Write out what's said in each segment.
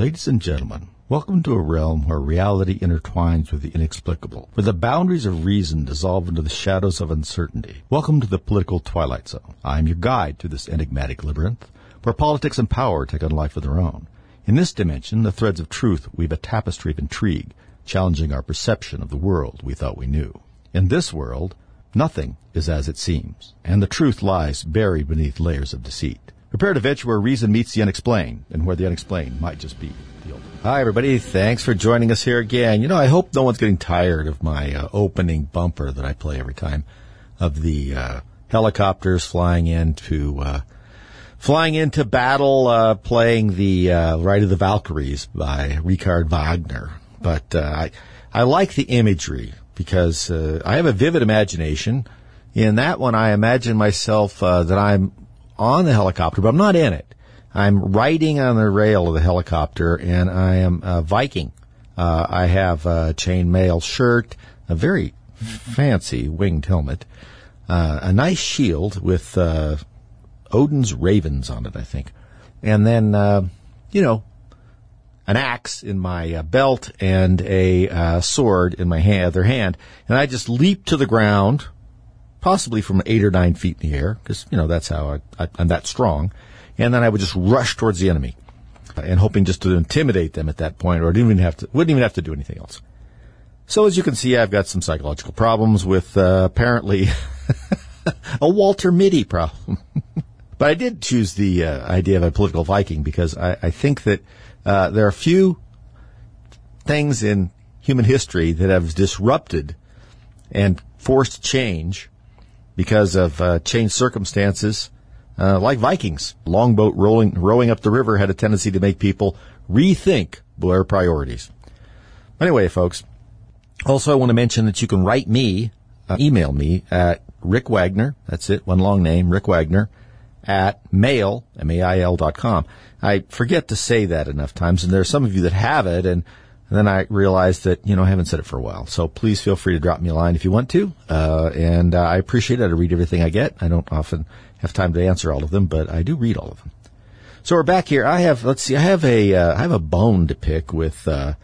Ladies and gentlemen, welcome to a realm where reality intertwines with the inexplicable, where the boundaries of reason dissolve into the shadows of uncertainty. Welcome to the political twilight zone. I am your guide through this enigmatic labyrinth, where politics and power take on life of their own. In this dimension, the threads of truth weave a tapestry of intrigue, challenging our perception of the world we thought we knew. In this world, nothing is as it seems, and the truth lies buried beneath layers of deceit. Prepare to venture where reason meets the unexplained, and where the unexplained might just be the ultimate. Hi, everybody. Thanks for joining us here again. You know, I hope no one's getting tired of my uh, opening bumper that I play every time of the uh, helicopters flying into uh, flying into battle, uh, playing the uh, Ride of the Valkyries by Richard Wagner. But uh, I I like the imagery because I have a vivid imagination. In that one, I imagine myself that I'm on the helicopter, but I'm not in it. I'm riding on the rail of the helicopter and I am a Viking. Uh, I have a chainmail shirt, a very fancy winged helmet, uh, a nice shield with uh, Odin's ravens on it, I think, and then uh, you know an axe in my uh, belt and a sword in my other hand, and I just leap to the ground possibly from eight or nine feet in the air, because, you know, that's how I, I, I'm that strong. And then I would just rush towards the enemy and hoping just to intimidate them at that point, or I didn't even have to, wouldn't even have to do anything else. So as you can see, I've got some psychological problems with uh, apparently a Walter Mitty problem. but I did choose the uh, idea of a political Viking because I, I think that uh, there are few things in human history that have disrupted and forced change because of uh, changed circumstances, uh, like Vikings. Longboat rolling, rowing up the river had a tendency to make people rethink their priorities. Anyway, folks, also I want to mention that you can write me, uh, email me at Rick Wagner, that's it, one long name, Rick Wagner, at mail, M-A-I-L dot com. I forget to say that enough times, and there are some of you that have it, and and then I realized that, you know, I haven't said it for a while. So please feel free to drop me a line if you want to. Uh, and uh, I appreciate it. I read everything I get. I don't often have time to answer all of them, but I do read all of them. So we're back here. I have, let's see, I have a, uh, I have a bone to pick with, uh,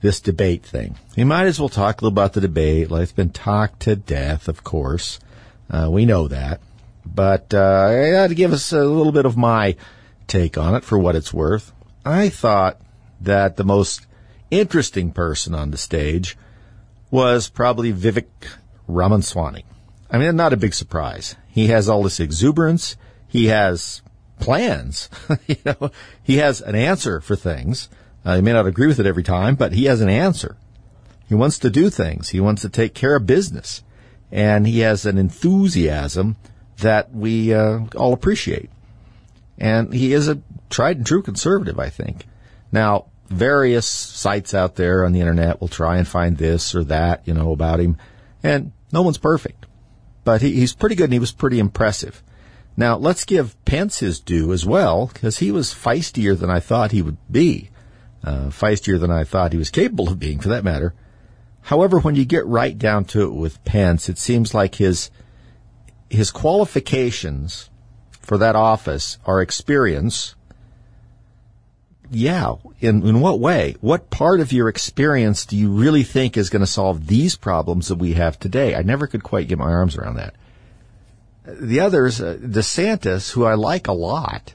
this debate thing. We might as well talk a little about the debate. It's been talked to death, of course. Uh, we know that. But, uh, I got to give us a little bit of my take on it for what it's worth. I thought that the most interesting person on the stage was probably Vivek Ramaswamy. I mean, not a big surprise. He has all this exuberance. He has plans. you know, he has an answer for things. Uh, he may not agree with it every time, but he has an answer. He wants to do things. He wants to take care of business, and he has an enthusiasm that we uh, all appreciate. And he is a tried and true conservative, I think. Now, various sites out there on the internet will try and find this or that, you know, about him. And no one's perfect. But he, he's pretty good and he was pretty impressive. Now, let's give Pence his due as well, because he was feistier than I thought he would be. Uh, feistier than I thought he was capable of being, for that matter. However, when you get right down to it with Pence, it seems like his, his qualifications for that office are experience, yeah, in, in what way? What part of your experience do you really think is going to solve these problems that we have today? I never could quite get my arms around that. The others, uh, DeSantis, who I like a lot.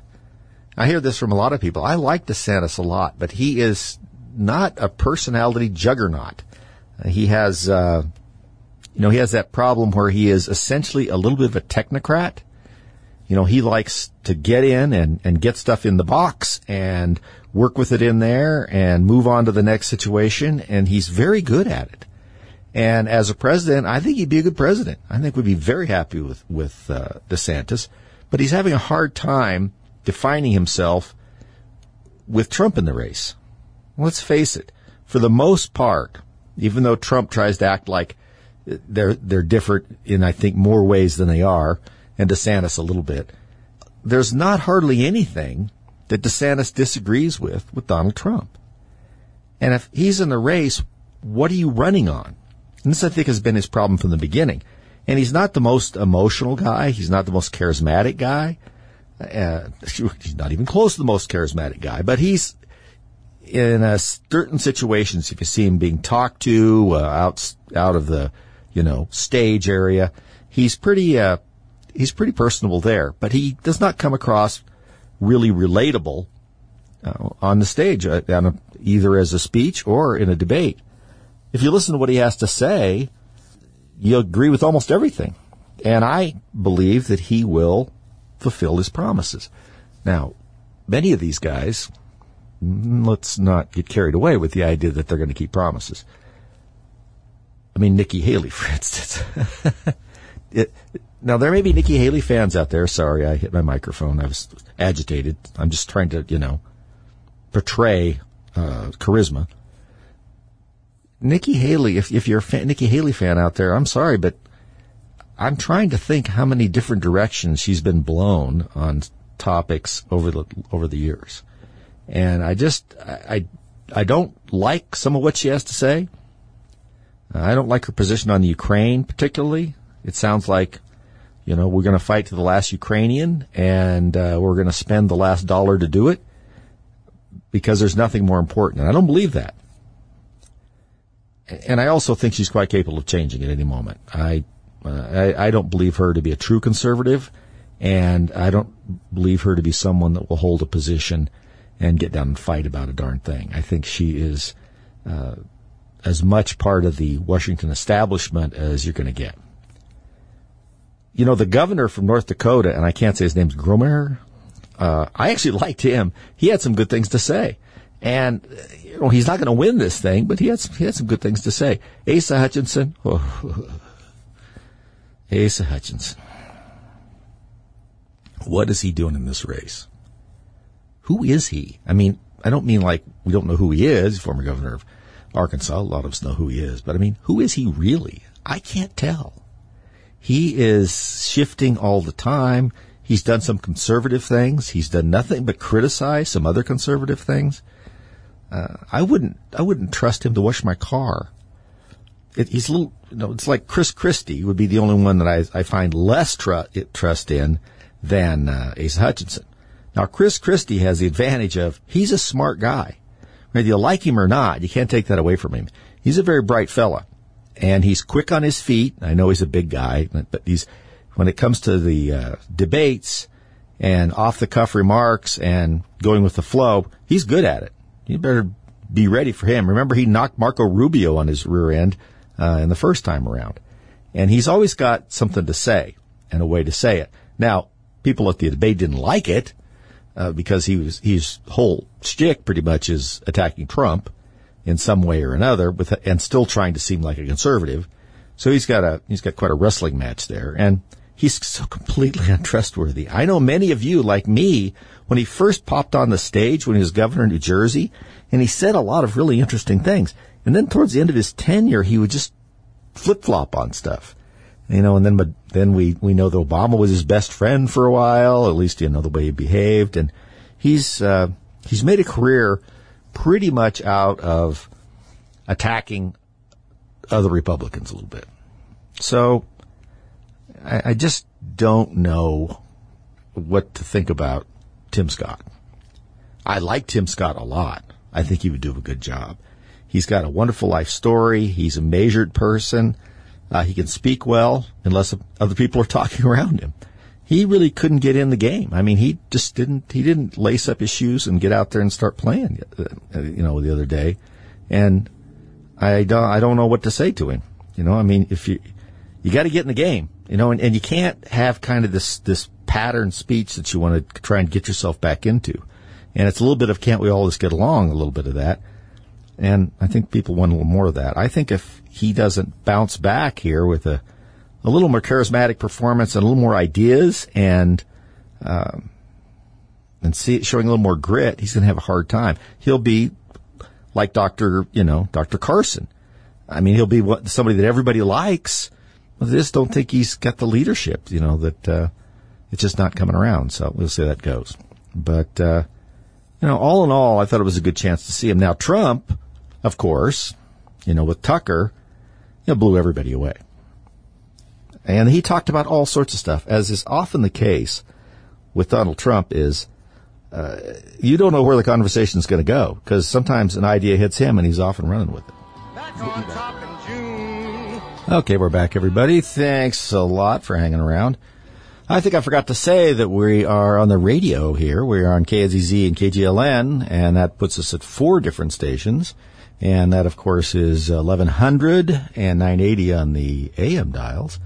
I hear this from a lot of people. I like DeSantis a lot, but he is not a personality juggernaut. Uh, he has, uh, you know, he has that problem where he is essentially a little bit of a technocrat you know, he likes to get in and, and get stuff in the box and work with it in there and move on to the next situation. And he's very good at it. And as a president, I think he'd be a good president. I think we'd be very happy with, with, uh, DeSantis, but he's having a hard time defining himself with Trump in the race. Let's face it. For the most part, even though Trump tries to act like they're, they're different in, I think, more ways than they are, and DeSantis a little bit. There's not hardly anything that DeSantis disagrees with with Donald Trump. And if he's in the race, what are you running on? And this, I think, has been his problem from the beginning. And he's not the most emotional guy. He's not the most charismatic guy. Uh, he's not even close to the most charismatic guy, but he's, in certain situations, if you see him being talked to uh, out out of the you know stage area, he's pretty uh, he's pretty personable there. But he does not come across really relatable uh, on the stage, uh, a, either as a speech or in a debate. If you listen to what he has to say, you agree with almost everything. And I believe that he will fulfill his promises. Now, many of these guys, mm, let's not get carried away with the idea that they're going to keep promises. I mean, Nikki Haley, for instance. it, now, there may be Nikki Haley fans out there. Sorry, I hit my microphone. I was agitated. I'm just trying to, you know, portray uh, charisma. Nikki Haley, if, if you're a fan, Nikki Haley fan out there, I'm sorry, but I'm trying to think how many different directions she's been blown on topics over the over the years, and I just I I don't like some of what she has to say. I don't like her position on the Ukraine particularly. It sounds like, you know, we're going to fight to the last Ukrainian, and uh, we're going to spend the last dollar to do it because there's nothing more important. And I don't believe that. And I also think she's quite capable of changing at any moment. I uh, I, I don't believe her to be a true conservative, and I don't believe her to be someone that will hold a position and get down and fight about a darn thing. I think she is uh, as much part of the Washington establishment as you're going to get. You know, the governor from North Dakota, and I can't say his name's Gromer. Uh, I actually liked him. He had some good things to say. And, you know, he's not going to win this thing, but he had, some, he had some good things to say. Asa Hutchinson, oh, Asa Hutchinson. What is he doing in this race? Who is he? I mean, I don't mean like we don't know who he is, former governor of Arkansas. A lot of us know who he is, but I mean, who is he really? I can't tell. He is shifting all the time. He's done some conservative things. He's done nothing but criticize some other conservative things. Uh, I wouldn't, I wouldn't trust him to wash my car it, he's a little, you know, it's like Chris Christie would be the only one that I, I find less tr- trust in than uh, Asa Hutchinson. Now, Chris Christie has the advantage of he's a smart guy. Whether you like him or not, you can't take that away from him. He's a very bright fella, and he's quick on his feet. I know he's a big guy, but he's when it comes to the uh, debates and off the cuff remarks and going with the flow, he's good at it. You better be ready for him. Remember, he knocked Marco Rubio on his rear end uh, in the first time around. And he's always got something to say and a way to say it. Now, people at the debate didn't like it uh, because he was his whole shtick pretty much is attacking Trump in some way or another, with and still trying to seem like a conservative. So he's got a he's got quite a wrestling match there, and he's so completely untrustworthy. I know many of you, like me, when he first popped on the stage when he was governor of New Jersey, and he said a lot of really interesting things. And then towards the end of his tenure, he would just flip flop on stuff. You know, and then, but then we, we know that Obama was his best friend for a while, at least, you know, the way he behaved. And he's, uh, he's made a career pretty much out of attacking other Republicans a little bit. So I, I just don't know what to think about Tim Scott. I like Tim Scott a lot. I think he would do a good job. He's got a wonderful life story. He's a measured person. Uh, he can speak well unless other people are talking around him. He really couldn't get in the game. I mean, he just didn't, he didn't lace up his shoes and get out there and start playing, uh, you know, the other day. And I don't, I don't know what to say to him. You know, I mean, if you, you got to get in the game, you know, and, and you can't have kind of this, this pattern speech that you want to try and get yourself back into. And it's a little bit of can't we all just get along, a little bit of that. And I think people want a little more of that. I think if he doesn't bounce back here with a, a little more charismatic performance and a little more ideas and, um, and see, showing a little more grit, he's going to have a hard time. He'll be like Dr., you know, Dr. Carson. I mean, he'll be what, somebody that everybody likes. But just don't think he's got the leadership, you know, that, uh, it's just not coming around. So we'll see how that goes. But, uh, you know, all in all, I thought it was a good chance to see him. Now, Trump, of course, you know, with Tucker, you know, blew everybody away. And he talked about all sorts of stuff, as is often the case with Donald Trump is uh, you don't know where the conversation is going to go because sometimes an idea hits him and he's off and running with it. Okay, we're back, everybody. Thanks a lot for hanging around. I think I forgot to say that we are on the radio here. We are on KNZZ and KGLN, and that puts us at four different stations. And that, of course, is 1100 and 980 on the AM dials.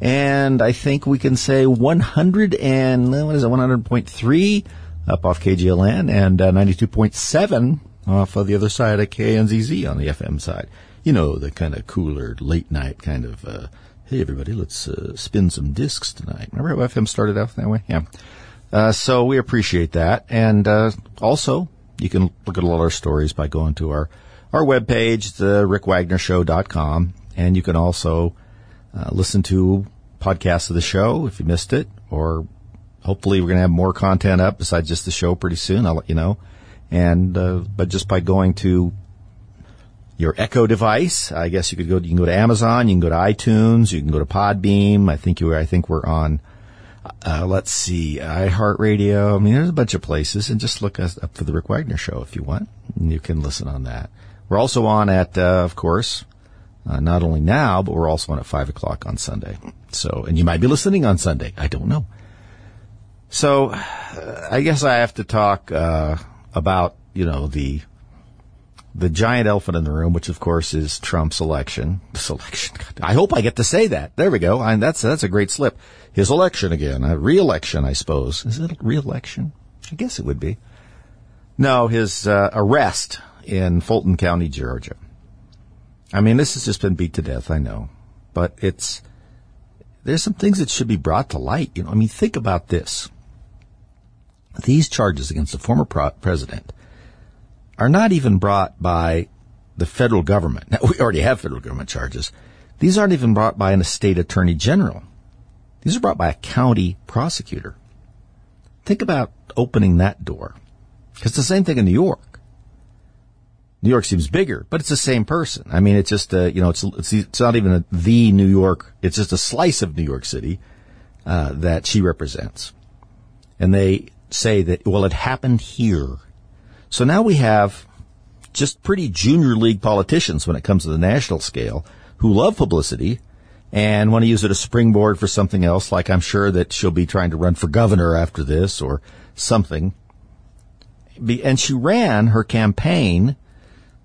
And I think we can say 100 and, what is it, 100.3 up off KGLN and uh, 92.7 off of the other side of KNZZ on the FM side. You know, the kind of cooler, late night kind of, uh, hey everybody, let's uh, spin some discs tonight. Remember how FM started out that way? Yeah. Uh, so we appreciate that. And uh, also, you can look at a lot of our stories by going to our, our webpage, the rickwagnershow.com. And you can also uh, listen to podcasts of the show if you missed it, or hopefully we're going to have more content up besides just the show pretty soon. I'll let you know. And uh, but just by going to your Echo device, I guess you could go. You can go to Amazon. You can go to iTunes. You can go to Podbean. I think you. I think we're on. Uh, let's see, iHeartRadio. I mean, there's a bunch of places, and just look us up for the Rick Wagner Show if you want. You can listen on that. We're also on at, uh, of course, uh, not only now, but we're also on at five o'clock on Sunday. So, and you might be listening on Sunday. I don't know. So, uh, I guess I have to talk uh, about you know the the giant elephant in the room, which of course is Trump's election. This election. I hope I get to say that. There we go. I, that's that's a great slip. His election again, a re-election, I suppose. Is it a re-election? I guess it would be. No, his uh, arrest in Fulton County, Georgia. I mean, this has just been beat to death. I know, but it's there's some things that should be brought to light. You know, I mean, think about this. These charges against the former pro- president are not even brought by the federal government. Now, we already have federal government charges. These aren't even brought by an state attorney general. These are brought by a county prosecutor. Think about opening that door. It's the same thing in New York. New York seems bigger, but it's the same person. I mean, it's just a, you know, it's it's, it's not even a, the New York. It's just a slice of New York City uh, that she represents, and they say that well, it happened here. So now we have just pretty junior league politicians when it comes to the national scale who love publicity and want to use it as a springboard for something else. Like I'm sure that she'll be trying to run for governor after this or something. And she ran her campaign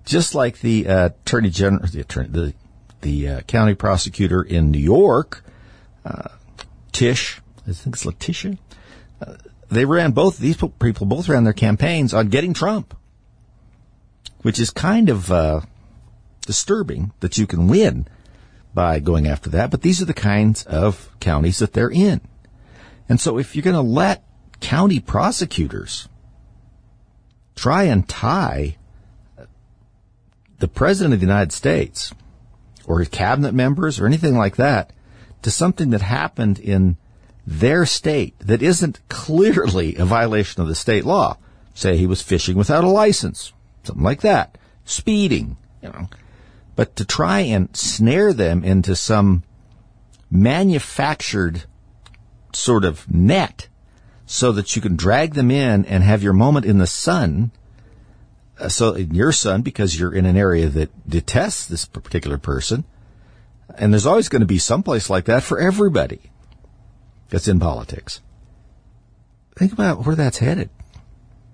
just like the uh, attorney general, the attorney, the, the uh, county prosecutor in New York, uh, Tish, I think it's Letitia. Uh, they ran both these people both ran their campaigns on getting Trump, which is kind of uh, disturbing that you can win by going after that. But these are the kinds of counties that they're in, and so if you're going to let county prosecutors try and tie the President of the United States or his cabinet members or anything like that to something that happened in their state that isn't clearly a violation of the state law. Say he was fishing without a license, something like that, speeding, you know. But to try and snare them into some manufactured sort of net so that you can drag them in and have your moment in the sun Uh, so your son, because you're in an area that detests this particular person, and there's always going to be some place like that for everybody that's in politics. Think about where that's headed.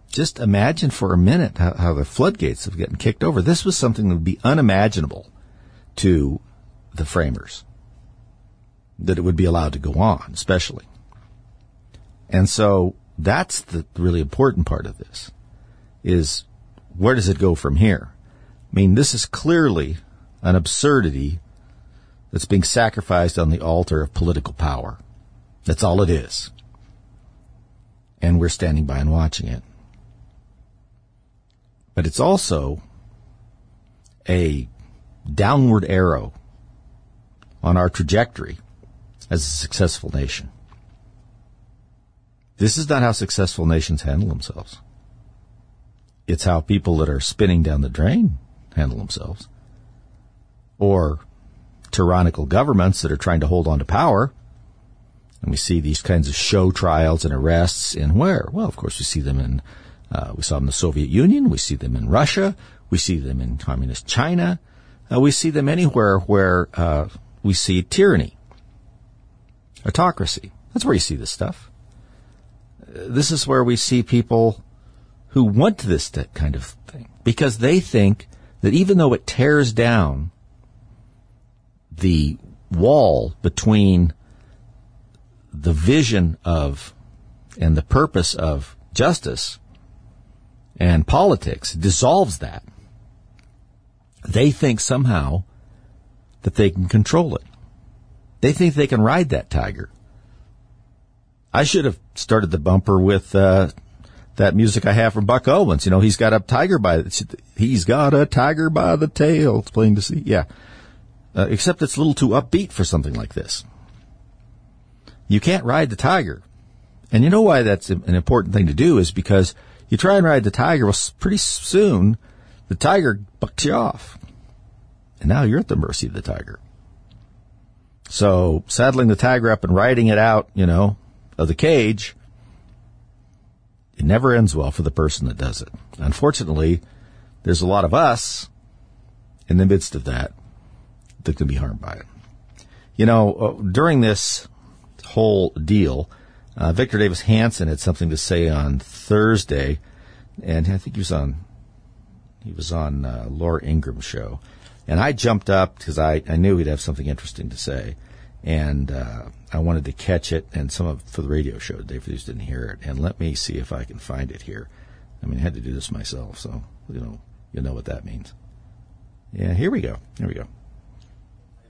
Just imagine for a minute how, how the floodgates have gotten kicked over. This was something that would be unimaginable to the framers. That it would be allowed to go on, especially. And so that's the really important part of this is where does it go from here? I mean, this is clearly an absurdity that's being sacrificed on the altar of political power. That's all it is. And we're standing by and watching it. But it's also a downward arrow on our trajectory as a successful nation. This is not how successful nations handle themselves. It's how people that are spinning down the drain handle themselves. Or tyrannical governments that are trying to hold on to power And we see these kinds of show trials and arrests in where? Well, of course, we see them in, uh, we saw them in the Soviet Union, we see them in Russia, we see them in communist China, uh, we see them anywhere where uh, we see tyranny, autocracy. That's where you see this stuff. Uh, this is where we see people who want this kind of thing because they think that even though it tears down the wall between the vision of and the purpose of justice and politics dissolves that. They think somehow that they can control it. They think they can ride that tiger. I should have started the bumper with uh, that music I have from Buck Owens. You know, he's got a tiger by the, he's got a tiger by the tail. It's plain to see. Yeah, uh, except it's a little too upbeat for something like this. You can't ride the tiger, and you know why that's an important thing to do is because you try and ride the tiger. Well, pretty soon the tiger bucks you off, and now you're at the mercy of the tiger. So saddling the tiger up and riding it out, you know, of the cage it never ends well for the person that does it. Unfortunately, there's a lot of us in the midst of that that can be harmed by it. You know, uh, during this whole deal, uh, Victor Davis Hanson had something to say on Thursday, and I think he was on he was on uh, Laura Ingraham's show, and I jumped up because I, I knew he'd have something interesting to say, and uh, I wanted to catch it, and some of for the radio show. Dave Hughes didn't hear it, and let me see if I can find it here. I mean, I had to do this myself, so you know, you know what that means. Yeah, here we go. Here we go.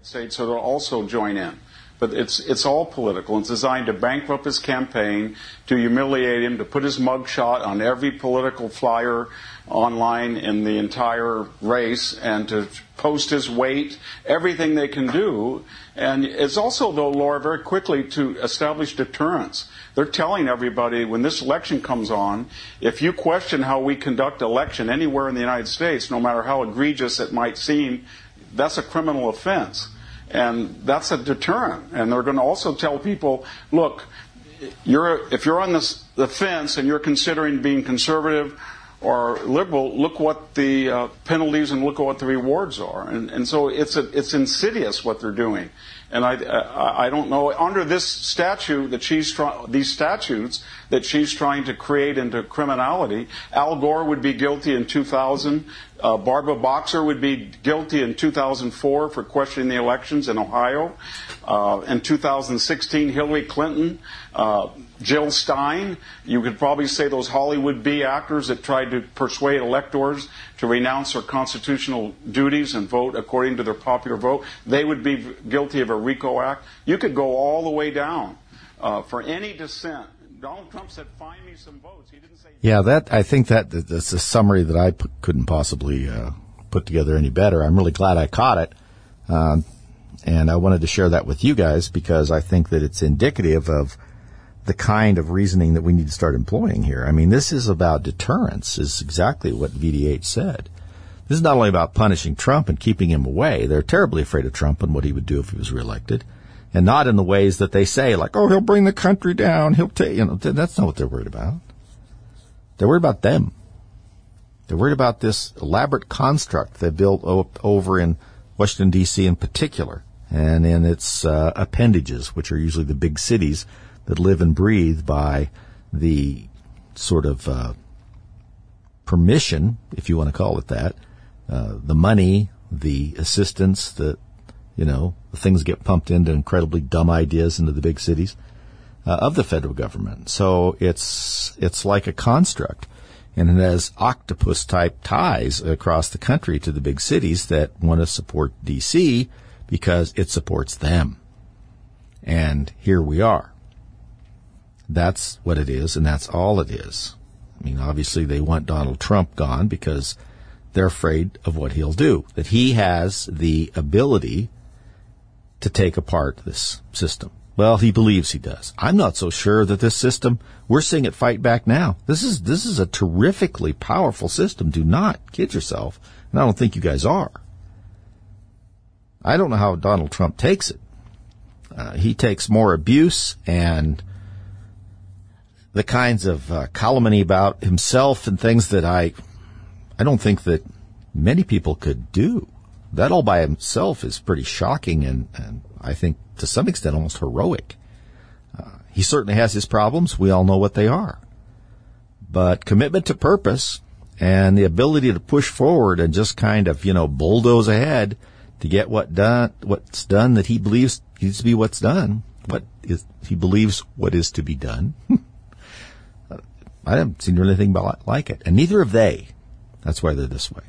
States so they'll also join in. But it's it's all political. It's designed to bankrupt his campaign, to humiliate him, to put his mugshot on every political flyer online in the entire race, and to post his weight, everything they can do. And it's also, though, Laura, very quickly to establish deterrence. They're telling everybody when this election comes on, if you question how we conduct election anywhere in the United States, no matter how egregious it might seem, that's a criminal offense. And that's a deterrent. And they're going to also tell people, look, you're, if you're on this, the fence and you're considering being conservative or liberal, look what the uh, penalties and look at what the rewards are. And, and so it's, a, it's insidious what they're doing. And I, I, I don't know, under this statute that she's trying, these statutes that she's trying to create into criminality, Al Gore would be guilty in 2000. Uh, Barbara Boxer would be guilty in 2004 for questioning the elections in Ohio. Uh, in 2016, Hillary Clinton, uh, Jill Stein. You could probably say those Hollywood B actors that tried to persuade electors to renounce their constitutional duties and vote according to their popular vote. They would be guilty of a RICO Act. You could go all the way down uh, for any dissent. Donald Trump said, "Find me some votes." He didn't say. Yeah, that I think that that's a summary that I p- couldn't possibly uh, put together any better. I'm really glad I caught it, uh, and I wanted to share that with you guys because I think that it's indicative of the kind of reasoning that we need to start employing here. I mean, this is about deterrence, is exactly what VDH said. This is not only about punishing Trump and keeping him away. They're terribly afraid of Trump and what he would do if he was reelected. And not in the ways that they say, like, oh, he'll bring the country down. He'll take, you know, that's not what they're worried about. They're worried about them. They're worried about this elaborate construct they built over in Washington, D.C. in particular, and in its uh, appendages, which are usually the big cities that live and breathe by the sort of uh, permission, if you want to call it that, uh, the money, the assistance, the you know things get pumped into incredibly dumb ideas into the big cities uh, of the federal government. So it's it's like a construct, and it has octopus type ties across the country to the big cities that want to support D.C. because it supports them. And here we are. That's what it is, and that's all it is. I mean, obviously they want Donald Trump gone because they're afraid of what he'll do. That he has the ability to take apart this system. Well, he believes he does. I'm not so sure that this system, we're seeing it fight back now. This is, this is a terrifically powerful system. Do not kid yourself. And I don't think you guys are. I don't know how Donald Trump takes it. Uh, he takes more abuse and the kinds of uh, calumny about himself and things that I, I don't think that many people could do. That all by himself is pretty shocking and, and I think to some extent almost heroic. Uh, he certainly has his problems. We all know what they are. But commitment to purpose and the ability to push forward and just kind of, you know, bulldoze ahead to get what done, what's done that he believes needs to be what's done, what is, he believes what is to be done. I haven't seen anything like it. And neither have they. That's why they're this way.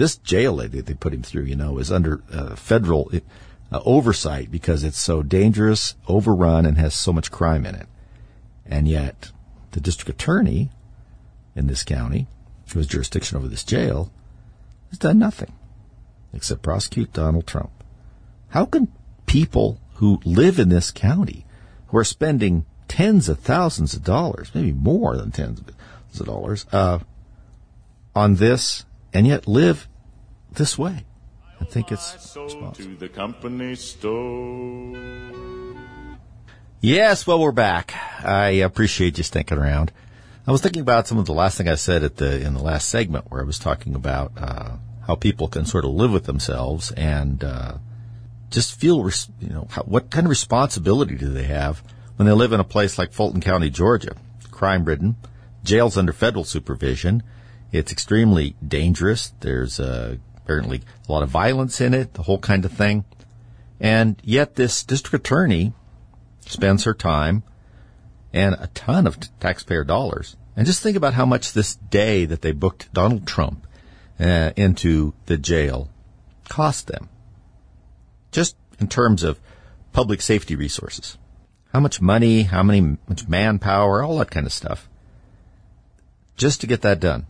This jail that they put him through, you know, is under uh, federal uh, oversight because it's so dangerous, overrun, and has so much crime in it. And yet, the district attorney in this county, who has jurisdiction over this jail, has done nothing except prosecute Donald Trump. How can people who live in this county, who are spending tens of thousands of dollars, maybe more than tens of thousands of dollars, uh, on this, and yet live this way. I think it's to the company store. Yes, well, we're back. I appreciate you sticking around. I was thinking about some of the last thing I said at the in the last segment where I was talking about uh, how people can sort of live with themselves and uh, just feel, res- you know, how, what kind of responsibility do they have when they live in a place like Fulton County, Georgia, crime ridden, jails under federal supervision. It's extremely dangerous. There's uh, apparently a lot of violence in it, the whole kind of thing. And yet this district attorney spends her time and a ton of taxpayer dollars. And just think about how much this day that they booked Donald Trump uh, into the jail cost them. Just in terms of public safety resources how much money, how many much manpower, all that kind of stuff, just to get that done.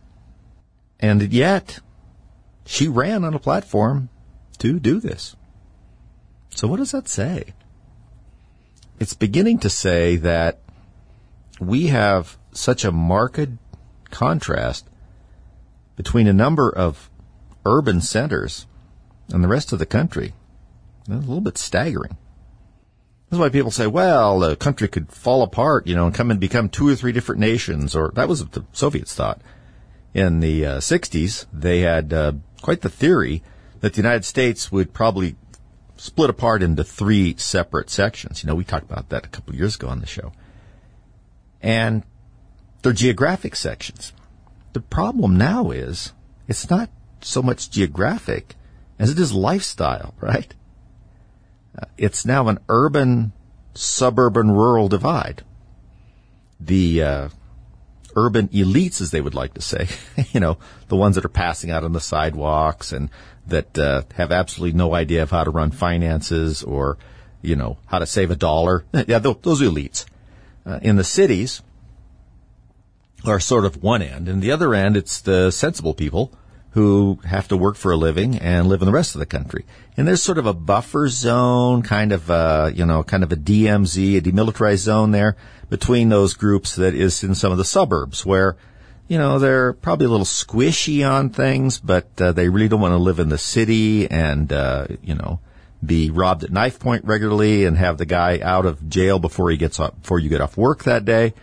And yet, she ran on a platform to do this. So what does that say? It's beginning to say that we have such a marked contrast between a number of urban centers and the rest of the country. It's a little bit staggering. That's why people say, well, the country could fall apart, you know, and come and become two or three different nations, or that was what the Soviets thought. In the uh, 60s, they had uh, quite the theory that the United States would probably split apart into three separate sections. You know, we talked about that a couple years ago on the show. And they're geographic sections. The problem now is it's not so much geographic as it is lifestyle, right? Uh, it's now an urban, suburban, rural divide. The uh, urban elites, as they would like to say, you know, the ones that are passing out on the sidewalks and that uh, have absolutely no idea of how to run finances or, you know, how to save a dollar. Yeah, those elites. Uh, in the cities are sort of one end, and the other end, it's the sensible people who have to work for a living and live in the rest of the country. And there's sort of a buffer zone, kind of a, you know, kind of a DMZ, a demilitarized zone there between those groups that is in some of the suburbs where, you know, they're probably a little squishy on things, but uh, they really don't want to live in the city and, uh, you know, be robbed at knife point regularly and have the guy out of jail before he gets off, before you get off work that day.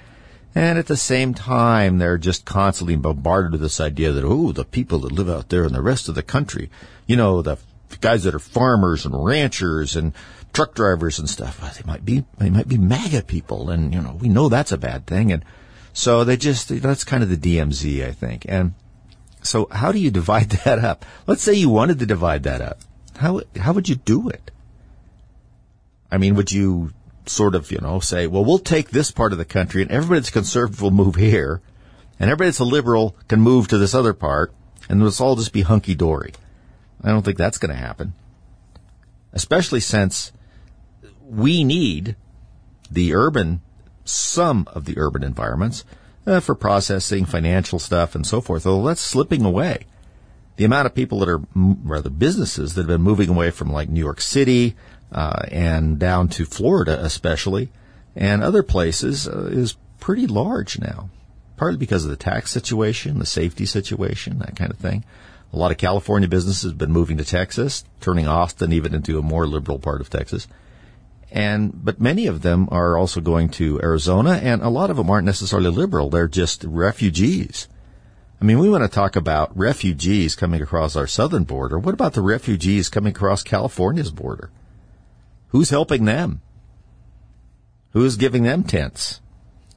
And at the same time, they're just constantly bombarded with this idea that, oh, the people that live out there in the rest of the country, you know, the guys that are farmers and ranchers and truck drivers and stuff, uh, they might be, they might be MAGA people. And, you know, we know that's a bad thing. And so they just, that's kind of the DMZ, I think. And so how do you divide that up? Let's say you wanted to divide that up. How, how would you do it? I mean, would you sort of, you know, say, well, we'll take this part of the country and everybody that's conservative will move here and everybody that's a liberal can move to this other part and let's all just be hunky dory. I don't think that's going to happen. Especially since we need the urban, some of the urban environments uh, for processing, financial stuff, and so forth. Although that's slipping away. The amount of people that are, rather businesses that have been moving away from like New York City, uh, and down to Florida especially, and other places uh, is pretty large now. Partly because of the tax situation, the safety situation, that kind of thing. A lot of California businesses have been moving to Texas, turning Austin even into a more liberal part of Texas. And, but many of them are also going to Arizona and a lot of them aren't necessarily liberal. They're just refugees. I mean, we want to talk about refugees coming across our southern border. What about the refugees coming across California's border? Who's helping them? Who's giving them tents,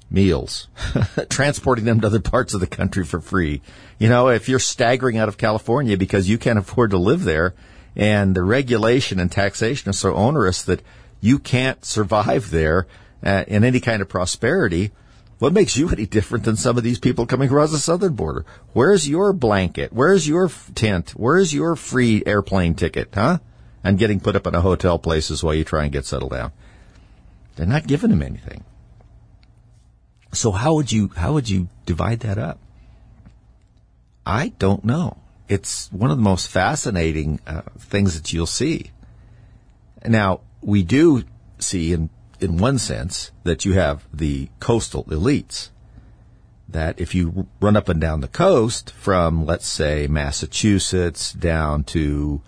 meals, transporting them to other parts of the country for free? You know, if you're staggering out of California because you can't afford to live there and the regulation and taxation are so onerous that you can't survive there uh, in any kind of prosperity, what makes you any different than some of these people coming across the southern border? Where's your blanket? Where's your tent? Where's your free airplane ticket, huh? And getting put up in a hotel places while you try and get settled down. They're not giving them anything. So how would you, how would you divide that up? I don't know. It's one of the most fascinating uh, things that you'll see. Now, we do see in in one sense that you have the coastal elites. That if you run up and down the coast from, let's say, Massachusetts down to,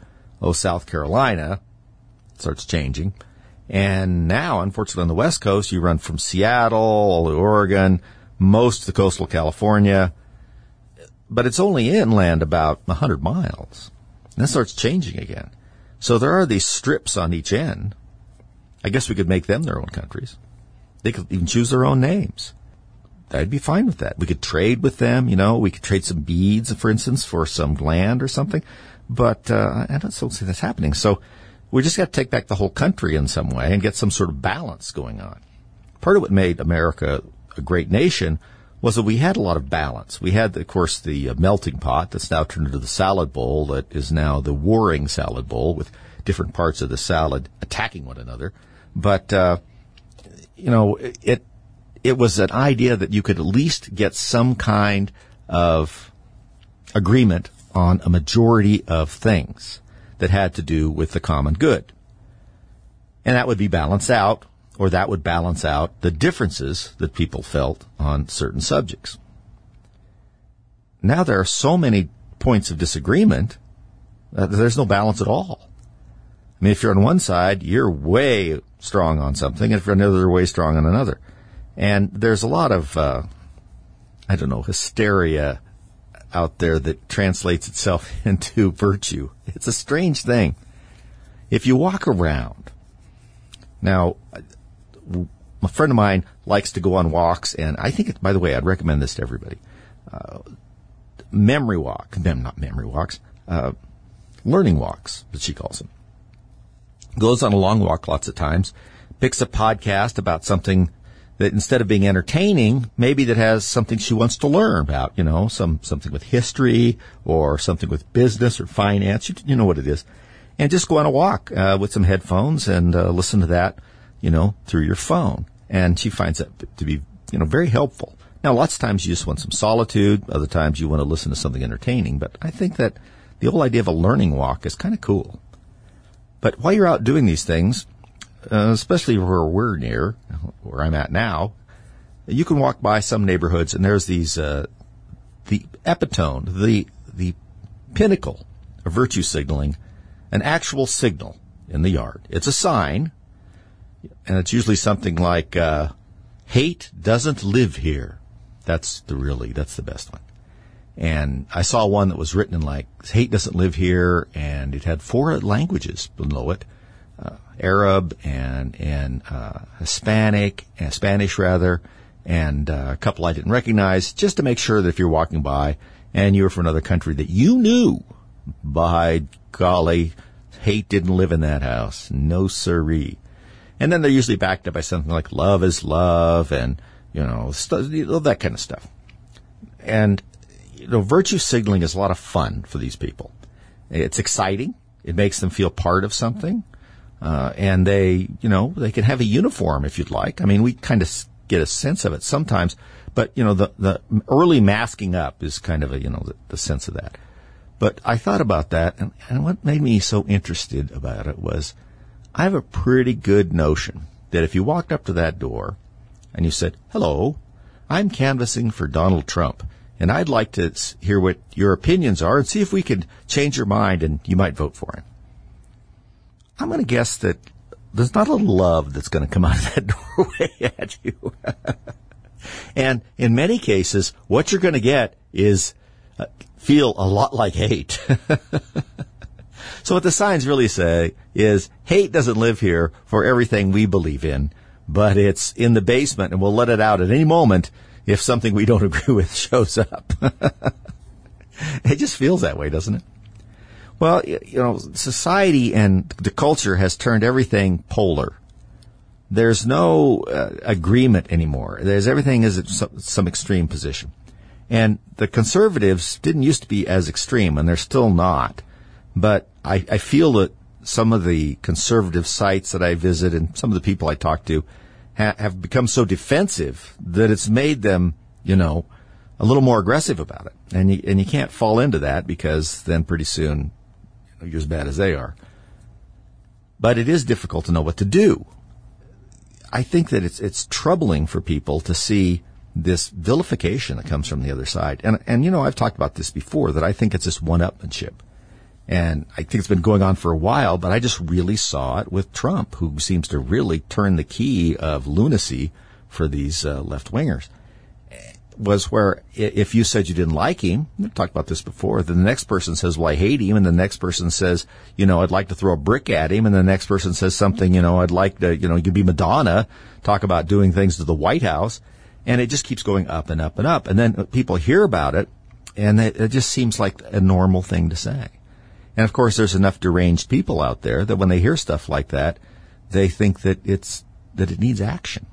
oh, South Carolina, starts changing. And now, unfortunately, on the West Coast, you run from Seattle all to Oregon, most of the coastal California, but it's only inland about 100 miles. And that starts changing again. So there are these strips on each end I guess we could make them their own countries. They could even choose their own names. I'd be fine with that. We could trade with them, you know, we could trade some beads, for instance, for some land or something. But uh, I don't see that's happening. So we just got to take back the whole country in some way and get some sort of balance going on. Part of what made America a great nation was that we had a lot of balance. We had, of course, the uh, melting pot that's now turned into the salad bowl that is now the warring salad bowl with different parts of the salad attacking one another. But, uh, you know, it, it was an idea that you could at least get some kind of agreement on a majority of things that had to do with the common good. And that would be balanced out, or that would balance out the differences that people felt on certain subjects. Now there are so many points of disagreement that there's no balance at all. I mean, if you're on one side, you're way strong on something, and if you're on another, way strong on another. And there's a lot of, uh, I don't know, hysteria out there that translates itself into virtue. It's a strange thing. If you walk around, now, a friend of mine likes to go on walks, and I think, by the way, I'd recommend this to everybody. Uh, memory walk, not memory walks, uh, learning walks, that she calls them goes on a long walk lots of times, picks a podcast about something that instead of being entertaining, maybe that has something she wants to learn about, you know, some, something with history or something with business or finance. You, you know what it is. And just go on a walk, uh, with some headphones and, uh, listen to that, you know, through your phone. And she finds that to be, you know, very helpful. Now, lots of times you just want some solitude. Other times you want to listen to something entertaining. But I think that the whole idea of a learning walk is kind of cool. But while you're out doing these things, uh, especially where we're near, where I'm at now, you can walk by some neighborhoods and there's these, uh, the epitome, the, the pinnacle of virtue signaling, an actual signal in the yard. It's a sign, and it's usually something like, uh, hate doesn't live here. That's the really, that's the best one. And I saw one that was written in like, hate doesn't live here, and it had four languages below it. Arab and, and, uh, Hispanic, and Spanish rather, and uh, a couple I didn't recognize, just to make sure that if you're walking by and you were from another country that you knew, by golly, hate didn't live in that house. No siree. And then they're usually backed up by something like love is love and, you know, st- that kind of stuff. And you know, virtue signaling is a lot of fun for these people. It's exciting. It makes them feel part of something. Uh, and they, you know, they can have a uniform if you'd like. I mean, we kind of get a sense of it sometimes, but you know, the, the early masking up is kind of a, you know, the, the sense of that. But I thought about that and, and what made me so interested about it was I have a pretty good notion that if you walked up to that door and you said, hello, I'm canvassing for Donald Trump and I'd like to hear what your opinions are and see if we could change your mind and you might vote for him. I'm going to guess that there's not a love that's going to come out of that doorway at you. and in many cases, what you're going to get is uh, feel a lot like hate. so what the signs really say is hate doesn't live here for everything we believe in, but it's in the basement and we'll let it out at any moment if something we don't agree with shows up. it just feels that way, doesn't it? Well, you know, society and the culture has turned everything polar. There's no uh, agreement anymore. There's everything is at some, extreme position. And the conservatives didn't used to be as extreme, and they're still not. But I, I feel that some of the conservative sites that I visit and some of the people I talk to ha- have become so defensive that it's made them, you know, a little more aggressive about it. And you, and you can't fall into that because then pretty soon you're as bad as they are. But it is difficult to know what to do. I think that it's, it's troubling for people to see this vilification that comes from the other side. And, and you know, I've talked about this before that I think it's this one-upmanship. And I think it's been going on for a while, but I just really saw it with Trump, who seems to really turn the key of lunacy for these uh, left wingers. Was where if you said you didn't like him, we've talked about this before, then the next person says, well, I hate him. And the next person says, you know, I'd like to throw a brick at him. And the next person says something, you know, I'd like to, you know, you could be Madonna, talk about doing things to the White House. And it just keeps going up and up and up. And then people hear about it and it just seems like a normal thing to say. And of course, there's enough deranged people out there that when they hear stuff like that, they think that it's, that it needs action.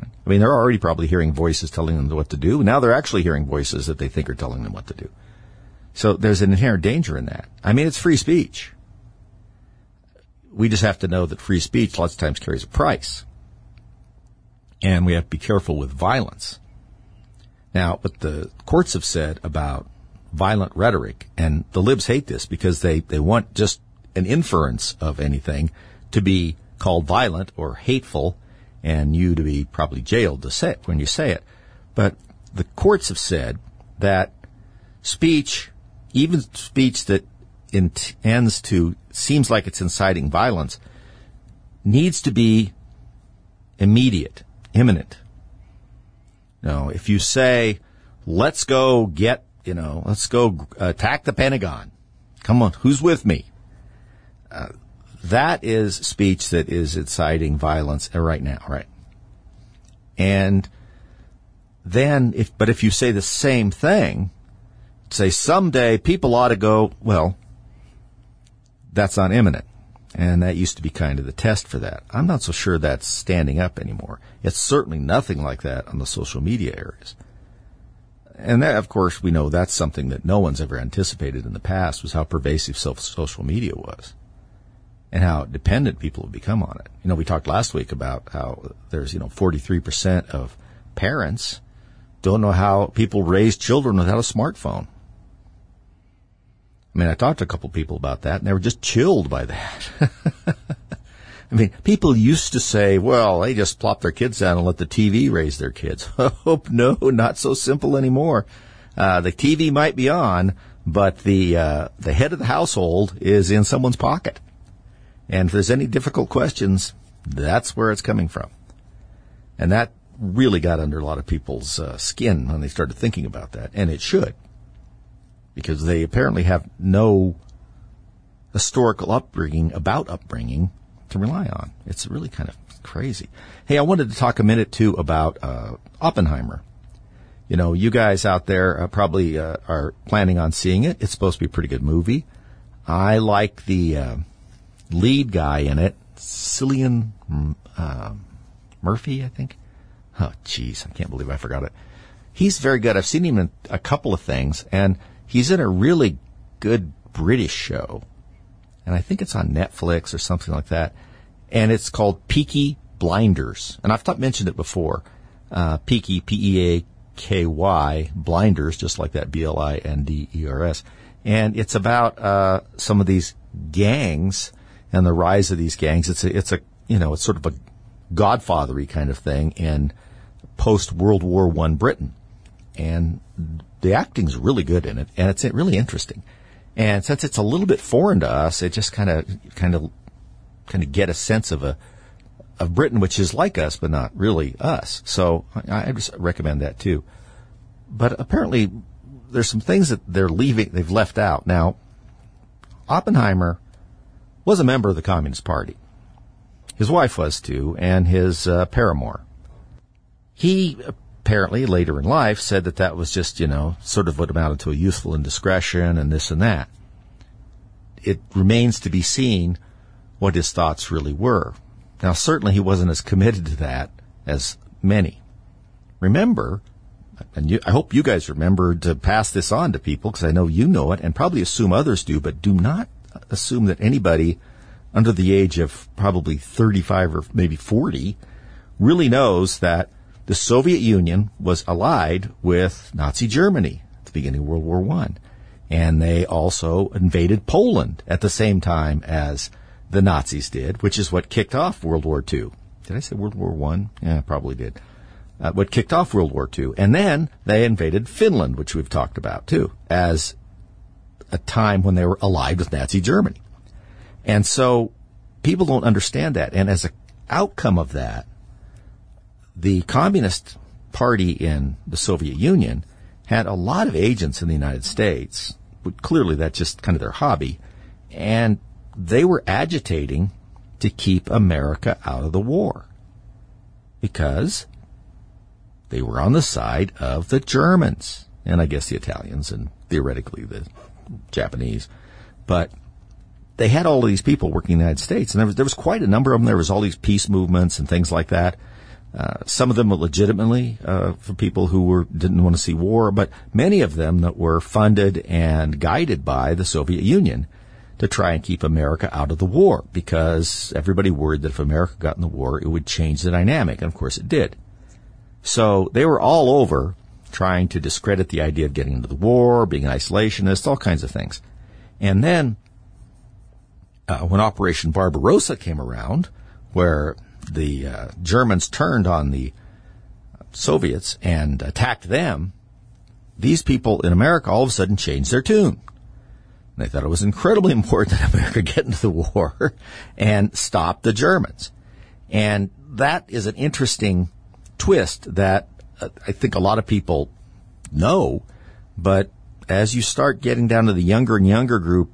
I mean, they're already probably hearing voices telling them what to do. Now they're actually hearing voices that they think are telling them what to do. So there's an inherent danger in that. I mean, it's free speech. We just have to know that free speech lots of times carries a price. And we have to be careful with violence. Now, what the courts have said about violent rhetoric. And the libs hate this because they, they want just an inference of anything to be called violent or hateful and you to be probably jailed to say it when you say it. But the courts have said that speech, even speech that intends to, seems like it's inciting violence, needs to be immediate, imminent. Now, if you say, let's go get you know, let's go attack the Pentagon. Come on, who's with me? Uh, that is speech that is inciting violence right now, right? And then if, but if you say the same thing, say someday people ought to go, well, that's not imminent. And that used to be kind of the test for that. I'm not so sure that's standing up anymore. It's certainly nothing like that on the social media areas and that, of course, we know that's something that no one's ever anticipated in the past was how pervasive social media was and how dependent people have become on it. You know, we talked last week about how there's, you know, 43% of parents don't know how people raise children without a smartphone. I mean, I talked to a couple people about that and they were just chilled by that. I mean, people used to say, well, they just plop their kids down and let the TV raise their kids. oh, no, not so simple anymore. Uh, the TV might be on, but the, uh, the head of the household is in someone's pocket. And if there's any difficult questions, that's where it's coming from. And that really got under a lot of people's uh, skin when they started thinking about that. And it should. Because they apparently have no historical upbringing about upbringing to rely on. It's really kind of crazy. Hey, I wanted to talk a minute too about uh, Oppenheimer. You know, you guys out there uh, probably uh, are planning on seeing it. It's supposed to be a pretty good movie. I like the uh, lead guy in it, Cillian uh, Murphy, I think. Oh, jeez, I can't believe I forgot it. He's very good. I've seen him in a couple of things, and he's in a really good British show and I think it's on Netflix or something like that. And it's called Peaky Blinders. And I've mentioned it before. Uh, Peaky, P-E-A-K-Y, Blinders, just like that, B-L-I-N-D-E-R-S. And it's about, uh, some of these gangs and the rise of these gangs. It's a, it's a, you know, it's sort of a godfathery kind of thing in post World War One Britain. And the acting's really good in it, and it's really interesting. And since it's a little bit foreign to us, it just kind of, kind of, kind of get a sense of a, of Britain, which is like us, but not really us. So I, I just recommend that too. But apparently, there's some things that they're leaving, they've left out. Now, Oppenheimer was a member of the Communist Party. His wife was too, and his uh, paramour. He apparently later in life said that that was just, you know, sort of what amounted to a youthful indiscretion and this and that. It remains to be seen what his thoughts really were. Now, certainly he wasn't as committed to that as many. Remember, and you, I hope you guys remember to pass this on to people because I know you know it and probably assume others do, but do not assume that anybody under the age of probably 35 or maybe 40 really knows that the Soviet Union was allied with Nazi Germany at the beginning of World War One, and they also invaded Poland at the same time as the Nazis did, which is what kicked off World War II. Did I say World War One? Yeah, I probably did. Uh, what kicked off World War II, and then they invaded Finland, which we've talked about too, as a time when they were allied with Nazi Germany. And so people don't understand that. And as an outcome of that, the Communist Party in the Soviet Union had a lot of agents in the United States. But clearly, that's just kind of their hobby. And they were agitating to keep America out of the war because they were on the side of the Germans and I guess the Italians and theoretically the Japanese. But they had all these people working in the United States and there was, there was quite a number of them. There was all these peace movements and things like that. Uh, some of them were legitimately uh, for people who were didn't want to see war, but many of them that were funded and guided by the Soviet Union to try and keep America out of the war because everybody worried that if America got in the war, it would change the dynamic, and of course it did. So they were all over trying to discredit the idea of getting into the war, being an isolationist, all kinds of things. And then uh, when Operation Barbarossa came around, where the uh, Germans turned on the Soviets and attacked them, these people in America all of a sudden changed their tune. They thought it was incredibly important that America get into the war and stop the Germans. And that is an interesting twist that I think a lot of people know, but as you start getting down to the younger and younger group,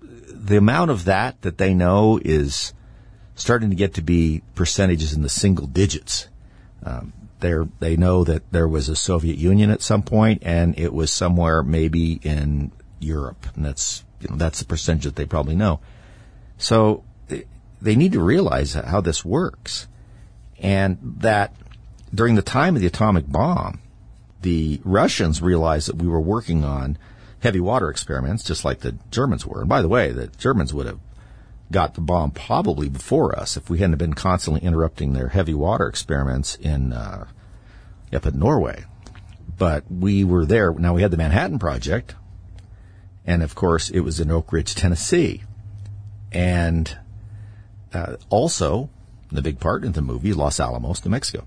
the amount of that that they know is starting to get to be percentages in the single digits. Um, they know that there was a Soviet Union at some point, and it was somewhere maybe in Europe, and that's you know, that's the percentage that they probably know. So they need to realize how this works, and that during the time of the atomic bomb, the Russians realized that we were working on heavy water experiments, just like the Germans were. And by the way, the Germans would have got the bomb probably before us if we hadn't been constantly interrupting their heavy water experiments in uh, up in Norway. But we were there. Now we had the Manhattan Project, and of course it was in Oak Ridge, Tennessee, and uh, also the big part in the movie Los Alamos, New Mexico.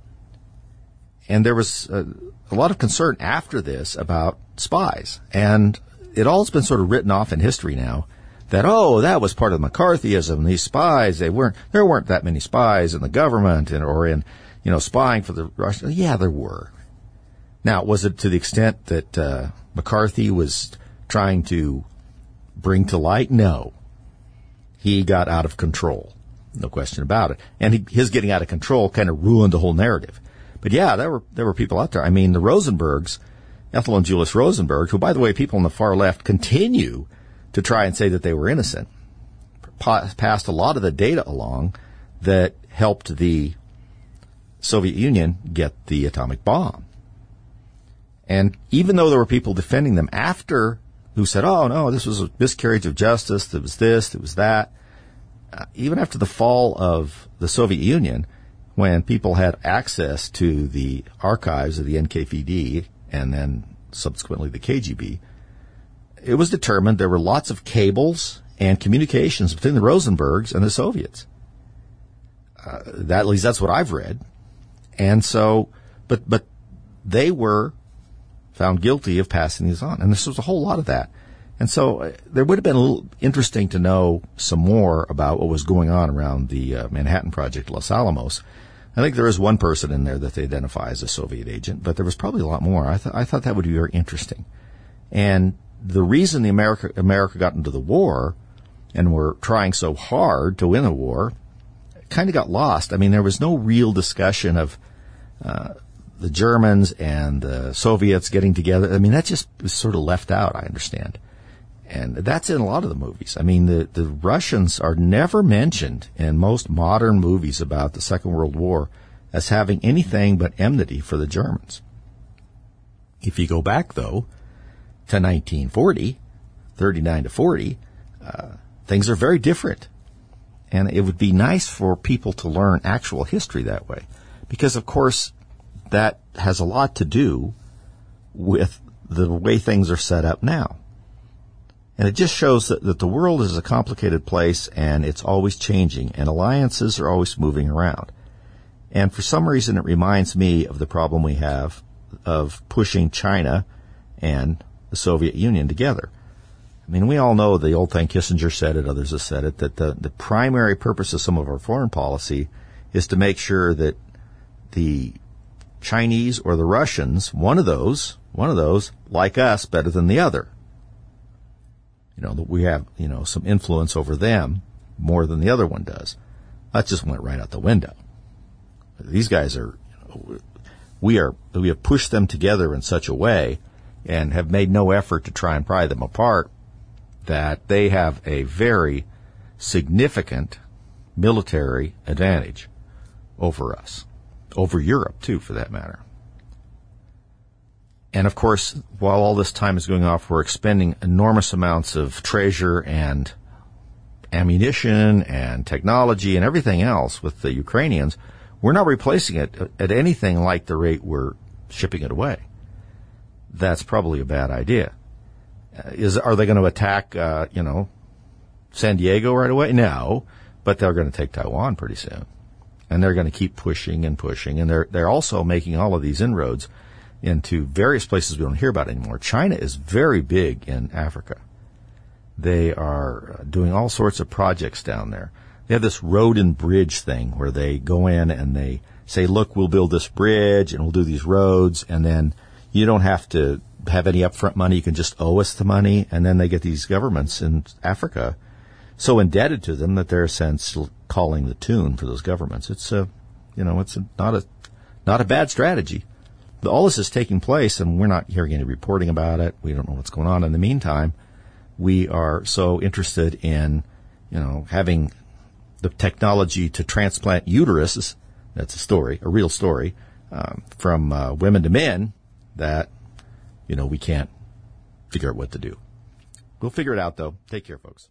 And there was a, a lot of concern after this about spies, and it all's been sort of written off in history now that oh that was part of McCarthyism. These spies they weren't there weren't that many spies in the government and, or in you know spying for the Russians. Yeah, there were. Now was it to the extent that uh, McCarthy was trying to bring to light? No. He got out of control. No question about it. And he, his getting out of control kind of ruined the whole narrative. But yeah, there were there were people out there. I mean, the Rosenbergs, Ethel and Julius Rosenberg, who by the way, people on the far left continue to try and say that they were innocent, passed a lot of the data along that helped the Soviet Union get the atomic bomb. And even though there were people defending them after who said, oh no, this was a miscarriage of justice, there was this, there was that, uh, even after the fall of the Soviet Union, when people had access to the archives of the NKVD and then subsequently the KGB, it was determined there were lots of cables and communications between the Rosenbergs and the Soviets. Uh, that, at least that's what I've read. And so, but, but they were found guilty of passing these on. And this was a whole lot of that. And so uh, there would have been a little interesting to know some more about what was going on around the uh, Manhattan Project, Los Alamos. I think there is one person in there that they identify as a Soviet agent, but there was probably a lot more. I, th- I thought that would be very interesting. And the reason the America America got into the war and were trying so hard to win the war kind of got lost. I mean, there was no real discussion of uh, the Germans and the Soviets getting together. I mean, that just was sort of left out. I understand. And that's in a lot of the movies. I mean, the, the Russians are never mentioned in most modern movies about the Second World War as having anything but enmity for the Germans. If you go back, though, to 1940, 39 to 40, uh, things are very different. And it would be nice for people to learn actual history that way. Because, of course, that has a lot to do with the way things are set up now. And it just shows that, that the world is a complicated place and it's always changing and alliances are always moving around. And for some reason, it reminds me of the problem we have of pushing China and the Soviet Union together. I mean, we all know the old thing, Kissinger said it, others have said it, that the, the primary purpose of some of our foreign policy is to make sure that the Chinese or the Russians, one of those, one of those, like us better than the other. You know, that we have, you know, some influence over them more than the other one does. That just went right out the window. These guys are, we are, we have pushed them together in such a way and have made no effort to try and pry them apart that they have a very significant military advantage over us, over Europe too, for that matter. And of course, while all this time is going off, we're expending enormous amounts of treasure and ammunition and technology and everything else with the Ukrainians. We're not replacing it at anything like the rate we're shipping it away. That's probably a bad idea. Uh, is are they going to attack? Uh, you know, San Diego right away? No, but they're going to take Taiwan pretty soon, and they're going to keep pushing and pushing, and they're they're also making all of these inroads into various places we don't hear about anymore. China is very big in Africa. They are uh, doing all sorts of projects down there. They have this road and bridge thing where they go in and they say, look, we'll build this bridge and we'll do these roads and then you don't have to have any upfront money. You can just owe us the money. And then they get these governments in Africa so indebted to them that they're sense calling the tune for those governments. It's a, you know, it's a, not a, not a bad strategy. All this is taking place and we're not hearing any reporting about it. We don't know what's going on. In the meantime, we are so interested in, you know, having the technology to transplant uteruses. That's a story, a real story, um, from uh, women to men that you know, we can't figure out what to do. We'll figure it out though. Take care, folks.